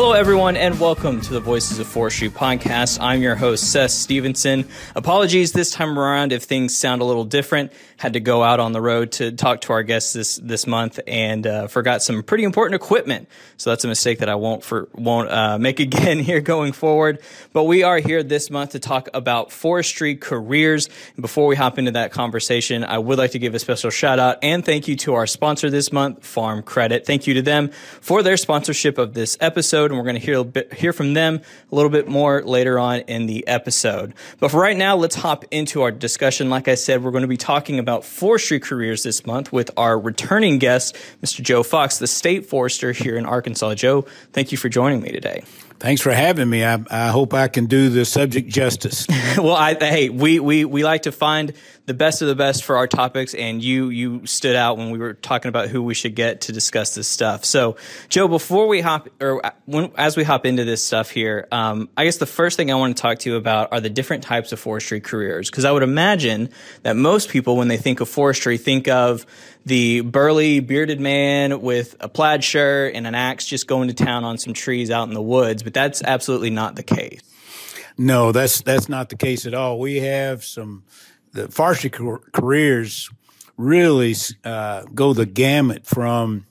Hello, everyone, and welcome to the Voices of Forestry podcast. I'm your host, Seth Stevenson. Apologies this time around if things sound a little different. Had to go out on the road to talk to our guests this this month and uh, forgot some pretty important equipment. So that's a mistake that I won't for won't uh, make again here going forward. But we are here this month to talk about forestry careers. And before we hop into that conversation, I would like to give a special shout out and thank you to our sponsor this month, Farm Credit. Thank you to them for their sponsorship of this episode, and we're going to hear bit, hear from them a little bit more later on in the episode. But for right now, let's hop into our discussion. Like I said, we're going to be talking about forestry careers this month with our returning guest, Mr. Joe Fox, the state forester here in Arkansas. Joe, thank you for joining me today. Thanks for having me. I, I hope I can do the subject justice. well, I, hey, we, we, we like to find the best of the best for our topics, and you you stood out when we were talking about who we should get to discuss this stuff. So, Joe, before we hop or when, as we hop into this stuff here, um, I guess the first thing I want to talk to you about are the different types of forestry careers, because I would imagine that most people, when they think of forestry, think of the burly bearded man with a plaid shirt and an axe just going to town on some trees out in the woods, but that's absolutely not the case. No, that's that's not the case at all. We have some the forestry careers really uh, go the gamut from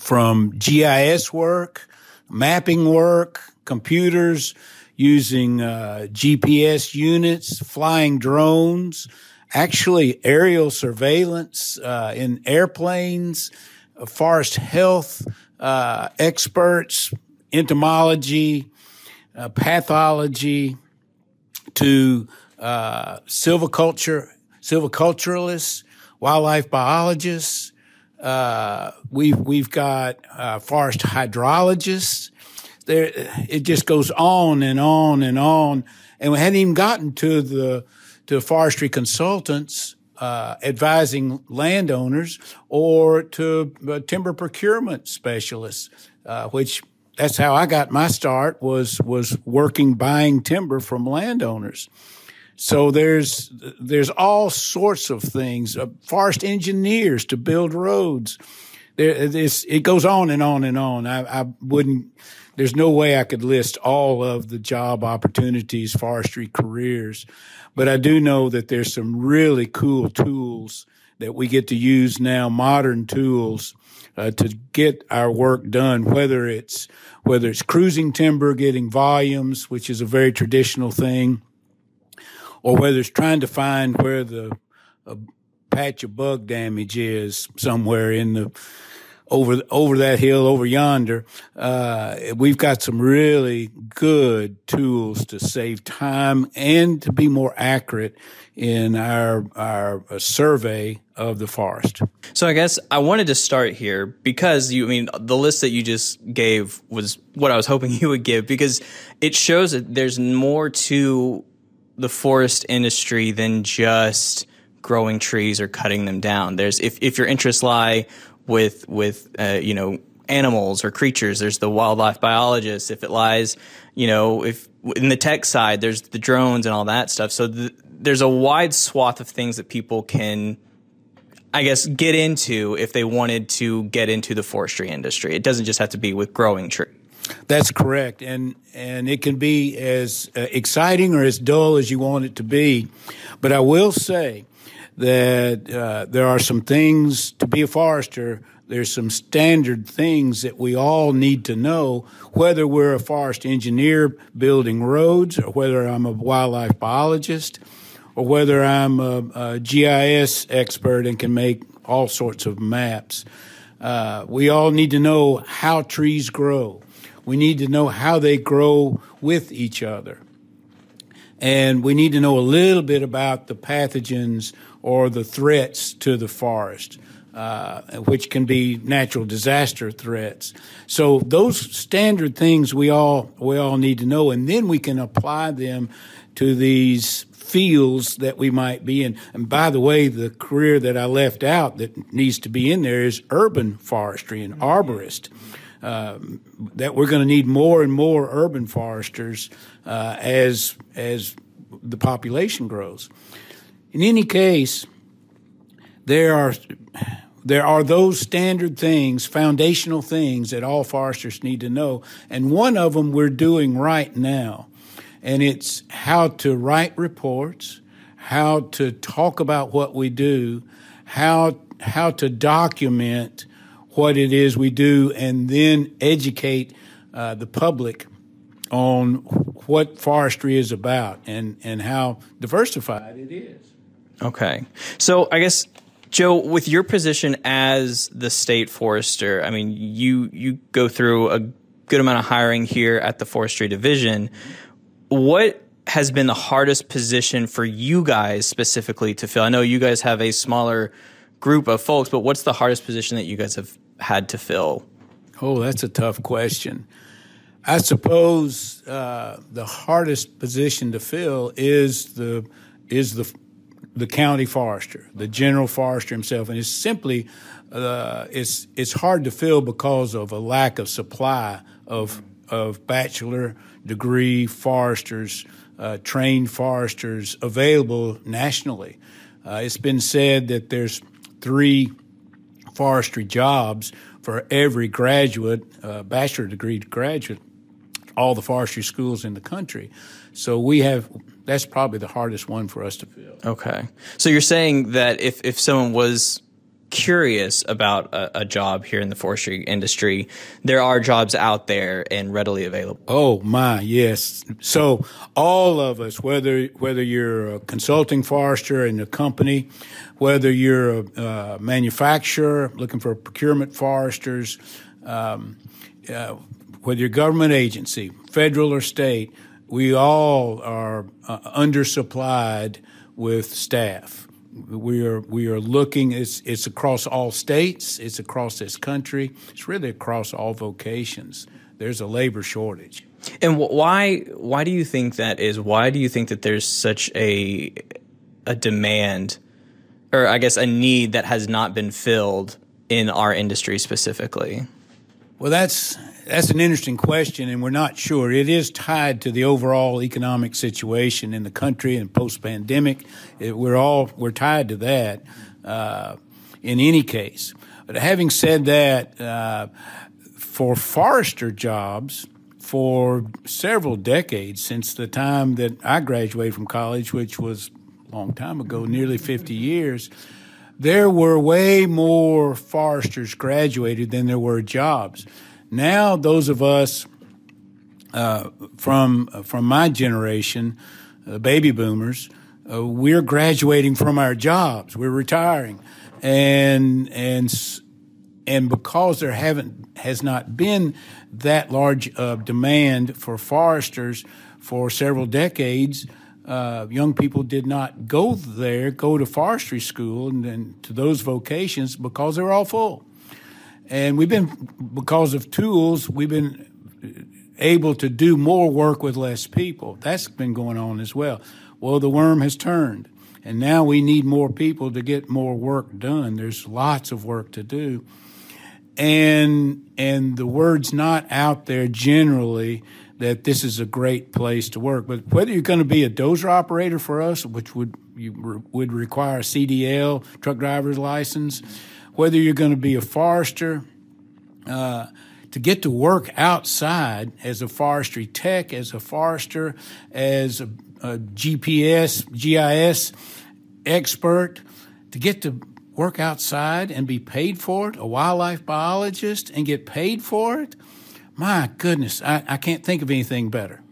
from GIS work, mapping work, computers using uh, GPS units, flying drones, actually aerial surveillance uh, in airplanes, uh, forest health uh, experts, entomology, uh, pathology, to uh, silviculture, silviculturalists, wildlife biologists. Uh, we've we've got forest hydrologists. There, it just goes on and on and on, and we hadn't even gotten to the to forestry consultants uh, advising landowners or to uh, timber procurement specialists, uh, which that's how I got my start was was working buying timber from landowners. So there's there's all sorts of things. Uh, forest engineers to build roads. There, it goes on and on and on. I, I wouldn't. There's no way I could list all of the job opportunities, forestry careers. But I do know that there's some really cool tools that we get to use now, modern tools uh, to get our work done, whether it's whether it's cruising timber, getting volumes, which is a very traditional thing, or whether it's trying to find where the patch of bug damage is somewhere in the over over that hill over yonder. Uh, we've got some really good tools to save time and to be more accurate in our our uh, survey of the forest. So I guess I wanted to start here because you I mean the list that you just gave was what I was hoping you would give because it shows that there's more to the forest industry than just growing trees or cutting them down. There's if if your interests lie with with uh, you know animals or creatures. There's the wildlife biologist. If it lies, you know, if in the tech side, there's the drones and all that stuff. So the, there's a wide swath of things that people can, I guess, get into if they wanted to get into the forestry industry. It doesn't just have to be with growing trees. That's correct, and and it can be as uh, exciting or as dull as you want it to be. But I will say that uh, there are some things to be a forester. There's some standard things that we all need to know, whether we're a forest engineer building roads, or whether I'm a wildlife biologist, or whether I'm a, a GIS expert and can make all sorts of maps. Uh, we all need to know how trees grow. We need to know how they grow with each other. And we need to know a little bit about the pathogens or the threats to the forest, uh, which can be natural disaster threats. So those standard things we all we all need to know, and then we can apply them to these fields that we might be in. And by the way, the career that I left out that needs to be in there is urban forestry and arborist. That we're going to need more and more urban foresters uh, as as the population grows. In any case, there are there are those standard things, foundational things that all foresters need to know. And one of them we're doing right now. And it's how to write reports, how to talk about what we do, how, how to document what it is we do, and then educate uh, the public on what forestry is about and, and how diversified it is. Okay. So I guess Joe, with your position as the state forester, I mean, you you go through a good amount of hiring here at the forestry division. What has been the hardest position for you guys specifically to fill? I know you guys have a smaller group of folks, but what's the hardest position that you guys have had to fill? Oh, that's a tough question. I suppose uh, the hardest position to fill is the is the the county forester, the general forester himself, and it's simply uh, it's it's hard to fill because of a lack of supply of of bachelor degree foresters, uh, trained foresters available nationally. Uh, it's been said that there's three forestry jobs for every graduate, uh, bachelor degree graduate, all the forestry schools in the country. So we have that's probably the hardest one for us to fill. Okay. So you're saying that if, if someone was curious about a, a, job here in the forestry industry, there are jobs out there and readily available. Oh my, yes. So all of us, whether whether you're a consulting forester in a company, whether you're a, manufacturer looking for procurement foresters, um, uh, whether you're a government agency, federal or state, we all are uh, undersupplied with staff. We are we are looking. It's it's across all states. It's across this country. It's really across all vocations. There's a labor shortage. And why why do you think that is? Why do you think that there's such a a demand, or I guess a need that has not been filled in our industry specifically? Well, that's that's an interesting question, and we're not sure. It is tied to the overall economic situation in the country and post-pandemic. We're all we're tied to that. Uh, in any case, but having said that, uh, for forester jobs for several decades since the time that I graduated from college, which was a long time ago, nearly 50 years, there were way more foresters graduated than there were jobs. Now, those of us uh, from from my generation, the baby boomers, uh, we're graduating from our jobs. We're retiring, and and and because there haven't has not been that large of demand for foresters for several decades. Uh, young people did not go there, go to forestry school and, and to those vocations because they were all full. And we've been, because of tools, we've been able to do more work with less people. That's been going on as well. Well, the worm has turned, and now we need more people to get more work done. There's lots of work to do. And and the word's not out there generally that this is a great place to work. But whether you're going to be a dozer operator for us, which would you would require a CDL truck driver's license, whether you're going to be a forester, uh, to get to work outside as a forestry tech, as a forester, as a, a GPS, GIS expert, to get to work outside and be paid for it, a wildlife biologist and get paid for it. My goodness, I, I can't think of anything better.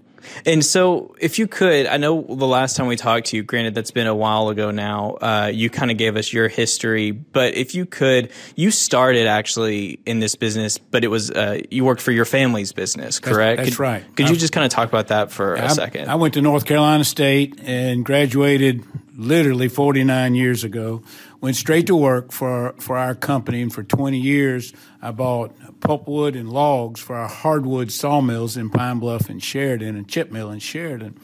And so, if you could, I know the last time we talked to you, granted that's been a while ago now, uh, you kind of gave us your history, but if you could, you started actually in this business, but it was, uh, you worked for your family's business, correct? That's, that's could, right. Could I'm, you just kind of talk about that for a second? I went to North Carolina State and graduated literally 49 years ago. Went straight to work for, for our company, and for 20 years, I bought pulpwood and logs for our hardwood sawmills in Pine Bluff and Sheridan and chip mill in Sheridan,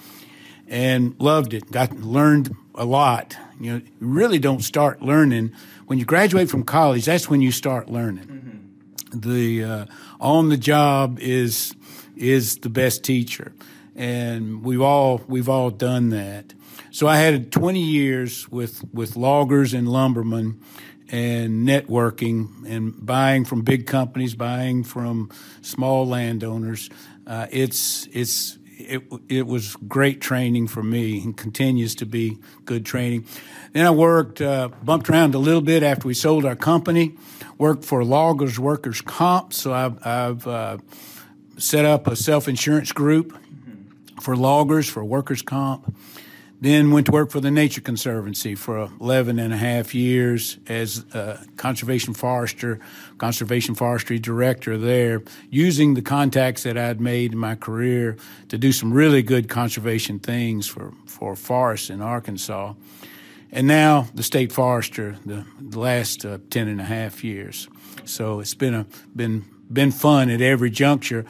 and loved it. Got learned a lot. You know, you really don't start learning when you graduate from college. That's when you start learning. Mm-hmm. The uh, on the job is is the best teacher, and we've all we've all done that. So I had 20 years with with loggers and lumbermen and networking and buying from big companies, buying from small landowners. Uh, it's it's it, it was great training for me and continues to be good training. Then I worked, uh, bumped around a little bit after we sold our company, worked for Loggers Workers Comp. So I've, I've uh, set up a self insurance group for loggers, for workers' comp. Then went to work for the Nature Conservancy for 11 and a half years as a conservation forester, conservation forestry director there, using the contacts that I'd made in my career to do some really good conservation things for, for forests in Arkansas. And now the state forester the, the last uh, 10 and a half years. So it's been a, been, been fun at every juncture.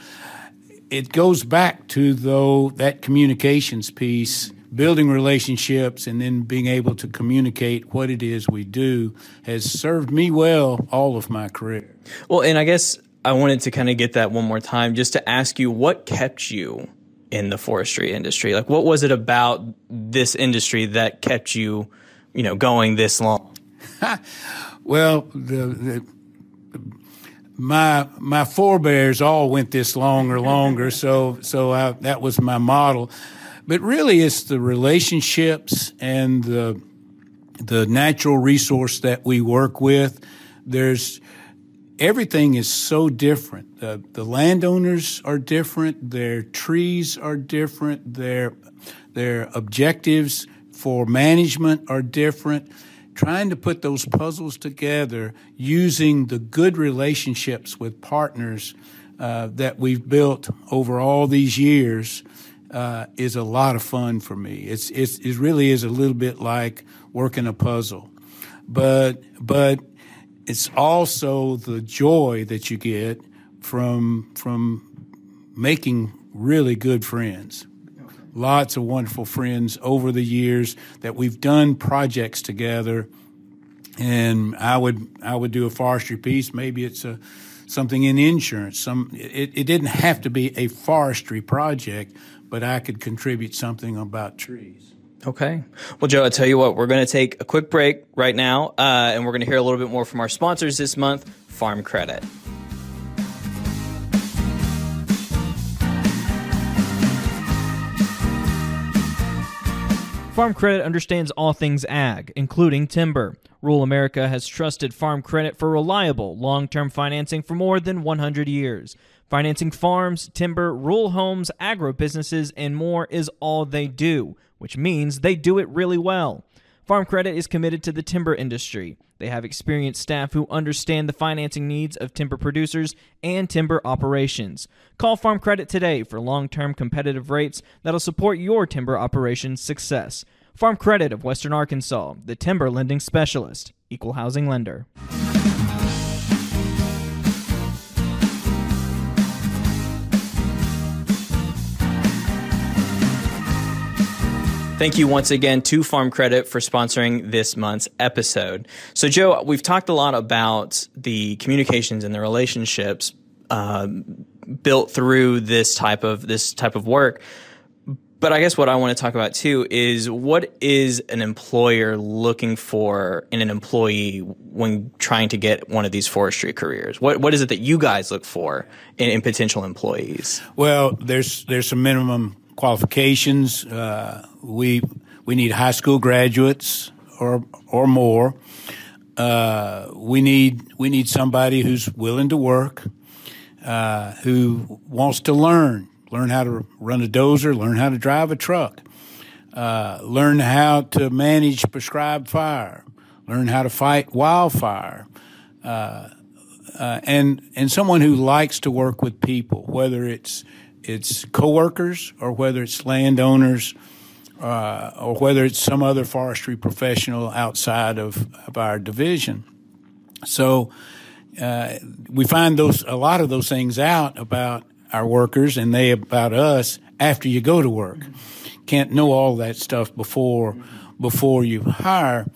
It goes back to though that communications piece building relationships and then being able to communicate what it is we do has served me well all of my career. Well, and I guess I wanted to kind of get that one more time just to ask you what kept you in the forestry industry? Like what was it about this industry that kept you, you know, going this long? well, the, the my my forebears all went this long or longer, so so I, that was my model. But really, it's the relationships and the the natural resource that we work with. There's everything is so different. The, the landowners are different. Their trees are different. Their their objectives for management are different. Trying to put those puzzles together using the good relationships with partners uh, that we've built over all these years uh, is a lot of fun for me. It's, it's it really is a little bit like working a puzzle, but but it's also the joy that you get from from making really good friends. Lots of wonderful friends over the years that we've done projects together, and I would I would do a forestry piece. Maybe it's a something in insurance. Some it, it didn't have to be a forestry project, but I could contribute something about trees. Okay. Well, Joe, I'll tell you what, we're going to take a quick break right now, uh, and we're going to hear a little bit more from our sponsors this month, Farm Credit. Farm Credit understands all things ag, including timber. Rural America has trusted Farm Credit for reliable, long term financing for more than 100 years. Financing farms, timber, rural homes, agro businesses, and more is all they do, which means they do it really well. Farm Credit is committed to the timber industry. They have experienced staff who understand the financing needs of timber producers and timber operations. Call Farm Credit today for long term competitive rates that'll support your timber operations success. Farm Credit of Western Arkansas, the timber lending specialist, equal housing lender. Thank you once again to Farm Credit for sponsoring this month's episode. So, Joe, we've talked a lot about the communications and the relationships uh, built through this type of this type of work. But I guess what I want to talk about too is what is an employer looking for in an employee when trying to get one of these forestry careers? What what is it that you guys look for in, in potential employees? Well, there's there's some minimum qualifications. Uh, we we need high school graduates or or more. Uh, we need we need somebody who's willing to work, uh, who wants to learn, learn how to run a dozer, learn how to drive a truck, uh, learn how to manage prescribed fire, learn how to fight wildfire. Uh, uh, and and someone who likes to work with people, whether it's it's coworkers or whether it's landowners uh, or whether it's some other forestry professional outside of, of our division. So uh, we find those a lot of those things out about our workers and they about us after you go to work. Can't know all that stuff before before you hire.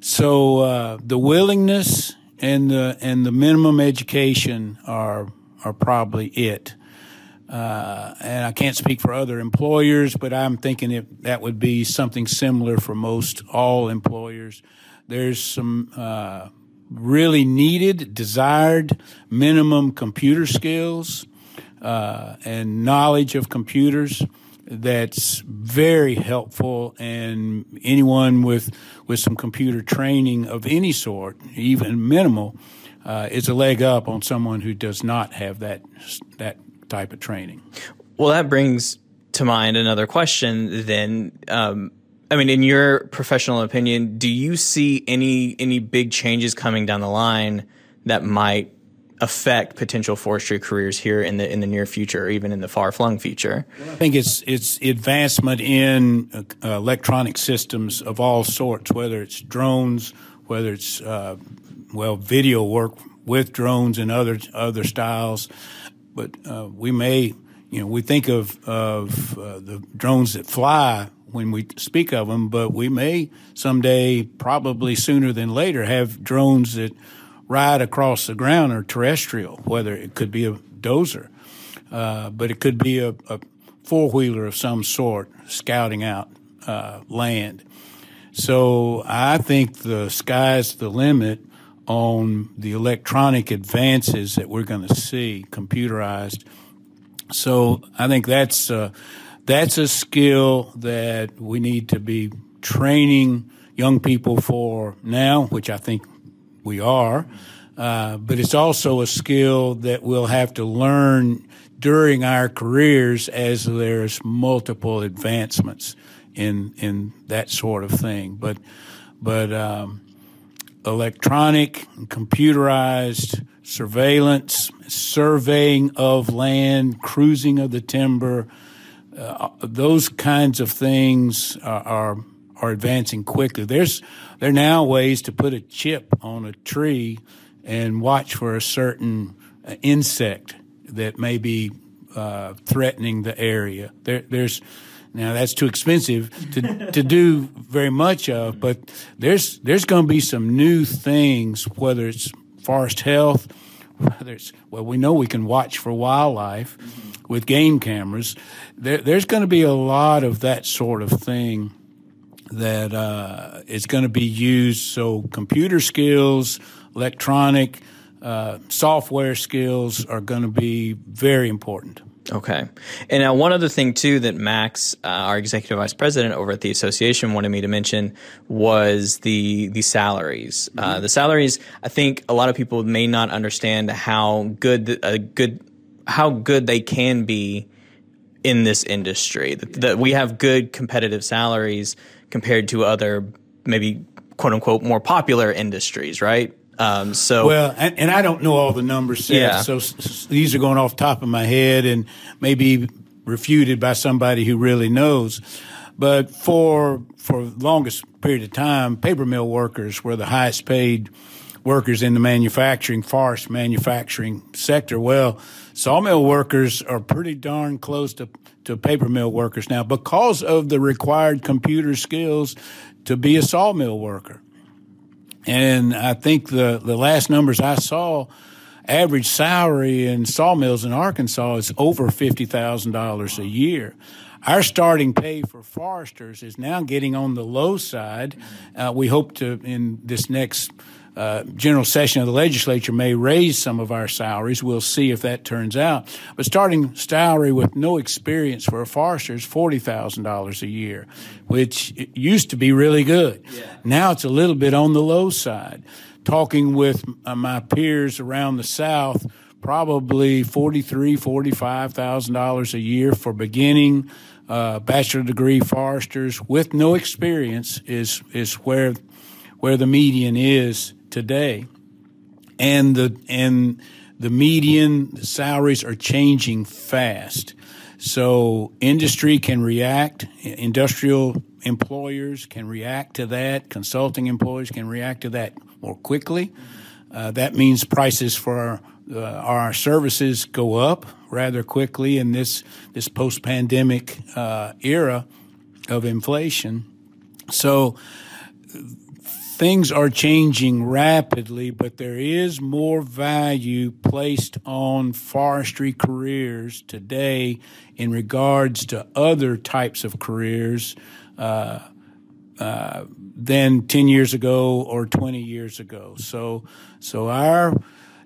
So uh, the willingness and the and the minimum education are are probably it. Uh, and I can't speak for other employers, but I'm thinking if that would be something similar for most all employers. There's some uh, really needed, desired minimum computer skills uh, and knowledge of computers. That's very helpful, and anyone with with some computer training of any sort, even minimal, uh, is a leg up on someone who does not have that that type of training. Well, that brings to mind another question. Then, um, I mean, in your professional opinion, do you see any any big changes coming down the line that might affect potential forestry careers here in the in the near future, or even in the far flung future? I think it's it's advancement in uh, electronic systems of all sorts, whether it's drones, whether it's uh, well video work with drones and other other styles, but uh, we may you know we think of of uh, the drones that fly when we speak of them, but we may someday, probably sooner than later, have drones that ride across the ground or terrestrial, whether it could be a dozer, uh, but it could be a, a four wheeler of some sort scouting out uh, land. So I think the sky's the limit on the electronic advances that we're going to see computerized. So I think that's uh, that's a skill that we need to be training young people for now, which I think we are. Uh, but it's also a skill that we'll have to learn during our careers as there's multiple advancements in in that sort of thing. But but um, electronic, computerized surveillance, surveying of land, cruising of the timber, uh, those kinds of things are, are are advancing quickly. There's there are now ways to put a chip on a tree and watch for a certain uh, insect that may be uh, threatening the area. There, there's now that's too expensive to to do very much of, but there's there's going to be some new things, whether it's forest health, whether it's well, we know we can watch for wildlife with game cameras. There, there's going to be a lot of that sort of thing that uh, is going to be used. So computer skills, electronic, uh, software skills are going to be very important. Okay. And now, one other thing, too, that Max, uh, our executive vice president over at the association, wanted me to mention was the the salaries. Uh, mm-hmm. Uh, the salaries, I think a lot of people may not understand how good a good how good they can be in this industry. That, that we have good competitive salaries compared to other maybe quote unquote more popular industries, right? Um, so well, and, and, I don't know all the numbers, Seth, yeah. so s- these are going off top of my head and maybe refuted by somebody who really knows. But for for longest period of time, paper mill workers were the highest paid workers in the manufacturing, forest manufacturing sector. Well, sawmill workers are pretty darn close to, to paper mill workers now because of the required computer skills to be a sawmill worker. And I think the, the last numbers I saw, average salary in sawmills in Arkansas is over $50,000 a year. Our starting pay for foresters is now getting on the low side. Uh, we hope to, in this next uh, general session of the legislature may raise some of our salaries. We'll see if that turns out. But starting salary with no experience for a forester is forty thousand dollars a year, which used to be really good. Yeah. Now it's a little bit on the low side. Talking with uh, my peers around the South, probably forty-three, forty-five thousand dollars a year for beginning uh, bachelor degree foresters with no experience is is where where the median is today, and the and the median salaries are changing fast. So industry can react, industrial employers can react to that, consulting employers can react to that more quickly. Uh, that means prices for our, uh, our, services go up rather quickly in this this post pandemic uh, era of inflation. So things are changing rapidly, but there is more value placed on forestry careers today in regards to other types of careers. Uh, uh, than 10 years ago or 20 years ago. So, so our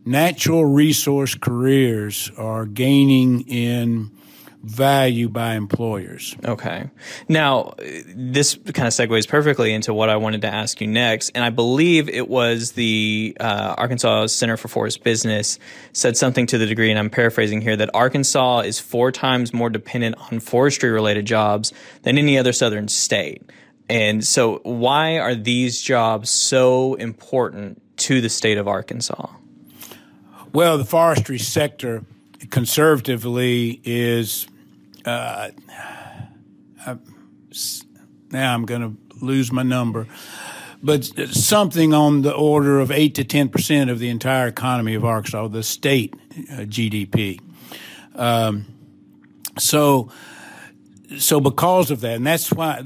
natural resource careers are gaining in value by employers. Okay. Now, this kind of segues perfectly into what I wanted to ask you next. And I believe it was the uh, Arkansas Center for Forest Business said something to the degree, and I'm paraphrasing here, that Arkansas is four times more dependent on forestry related jobs than any other southern state. And so, why are these jobs so important to the state of Arkansas? Well, the forestry sector conservatively is uh, I, now I'm going to lose my number, but something on the order of eight to ten percent of the entire economy of Arkansas, the state uh, GDP. Um, so, so because of that, and that's why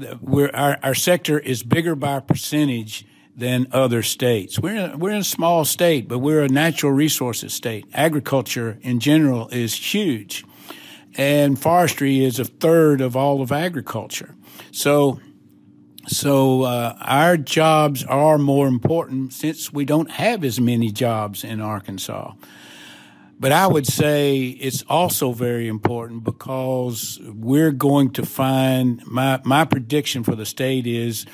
our, our sector is bigger by percentage than other states. We're in, we're in a small state, but we're a natural resources state. Agriculture in general is huge and forestry is a third of all of agriculture. So, so uh, our jobs are more important since we don't have as many jobs in Arkansas. But I would say it's also very important because we're going to find my my prediction for the state is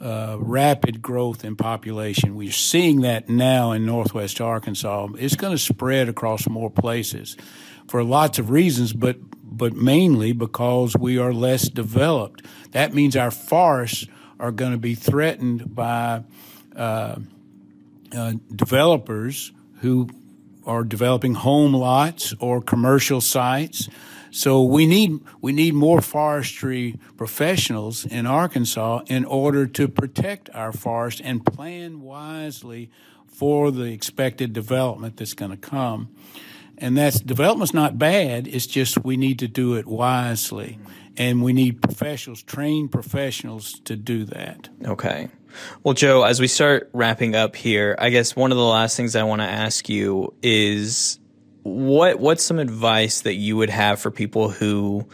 uh, rapid growth in population. We're seeing that now in Northwest Arkansas. It's going to spread across more places for lots of reasons, but but mainly because we are less developed. That means our forests are going to be threatened by uh, uh, developers who are developing home lots or commercial sites. So we need we need more forestry professionals in Arkansas in order to protect our forest and plan wisely for the expected development that's going to come and that's development's not bad. It's just we need to do it wisely, and we need professionals, trained professionals, to do that. Okay. Well, Joe, as we start wrapping up here, I guess one of the last things I want to ask you is what what's some advice that you would have for people who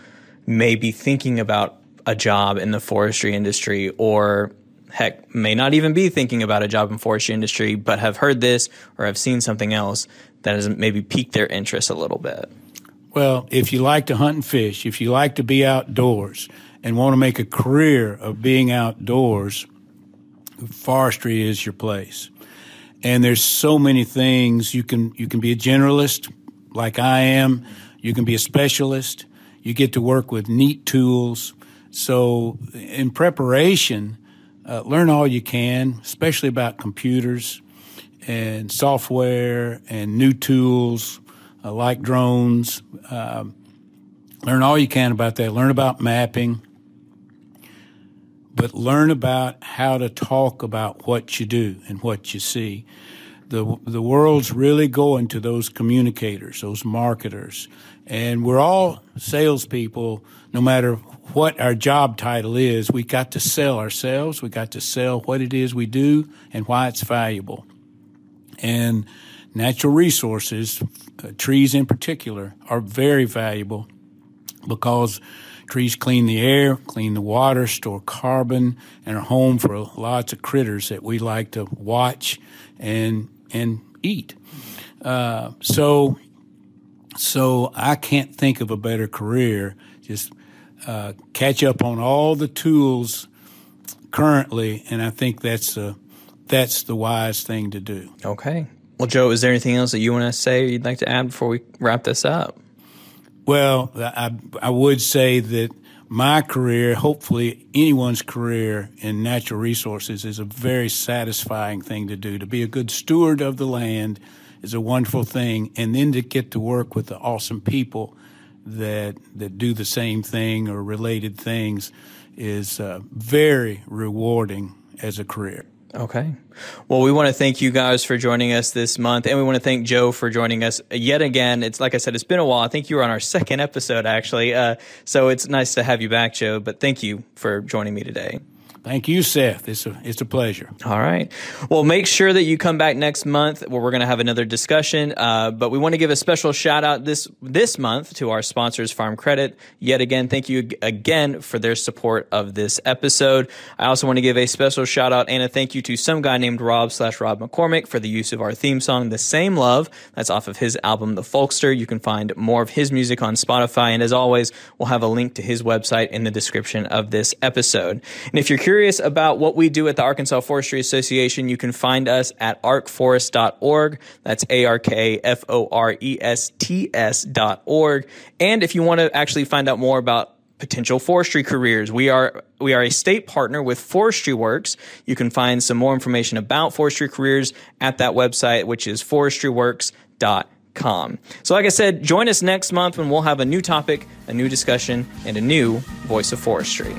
may be thinking about a job in the forestry industry or heck may not even be thinking about a job in forestry industry but have heard this or have seen something else that has maybe piqued their interest a little bit? Well, if you like to hunt and fish, if you like to be outdoors and want to make a career of being outdoors, forestry is your place. And there's so many things you can you can be a generalist like I am, you can be a specialist, you get to work with neat tools. So in preparation, uh, learn all you can, especially about computers and software and new tools uh, like drones. Um, learn all you can about that. Learn about mapping, but learn about how to talk about what you do and what you see. The, the world's really going to those communicators, those marketers. And we're all salespeople, no matter what our job title is. We got to sell ourselves. We got to sell what it is we do and why it's valuable and natural resources, uh, trees in particular, are very valuable because trees clean the air, clean the water, store carbon, and are home for lots of critters that we like to watch and and eat. Uh, so, so I can't think of a better career. Just uh, catch up on all the tools currently, and I think that's a that's the wise thing to do. Okay. Well, Joe, is there anything else that you want to say or you'd like to add before we wrap this up? Well, I, I would say that my career, hopefully anyone's career in natural resources, is a very satisfying thing to do. To be a good steward of the land is a wonderful thing, and then to get to work with the awesome people that that do the same thing or related things is uh, very rewarding as a career. Okay. Well, we want to thank you guys for joining us this month, and we want to thank Joe for joining us yet again. It's like I said, it's been a while. I think you were on our second episode, actually. Uh, so it's nice to have you back, Joe. But thank you for joining me today. Thank you, Seth. It's a it's a pleasure. All right. Well, make sure that you come back next month where we're going to have another discussion. Uh, but we want to give a special shout out this this month to our sponsors, Farm Credit. Yet again, thank you again for their support of this episode. I also want to give a special shout out and a thank you to some guy named Rob slash Rob McCormick for the use of our theme song, "The Same Love." That's off of his album, The Folkster. You can find more of his music on Spotify, and as always, we'll have a link to his website in the description of this episode. And if you're curious about what we do at the Arkansas Forestry Association, you can find us at arkforests.org. That's A R K F O R E S T S dot org. And if you want to actually find out more about potential forestry careers. We are we are a state partner with Forestry Works. You can find some more information about forestry careers at that website, which is forestryworks.com. So like I said, join us next month when we'll have a new topic, a new discussion, and a new voice of forestry.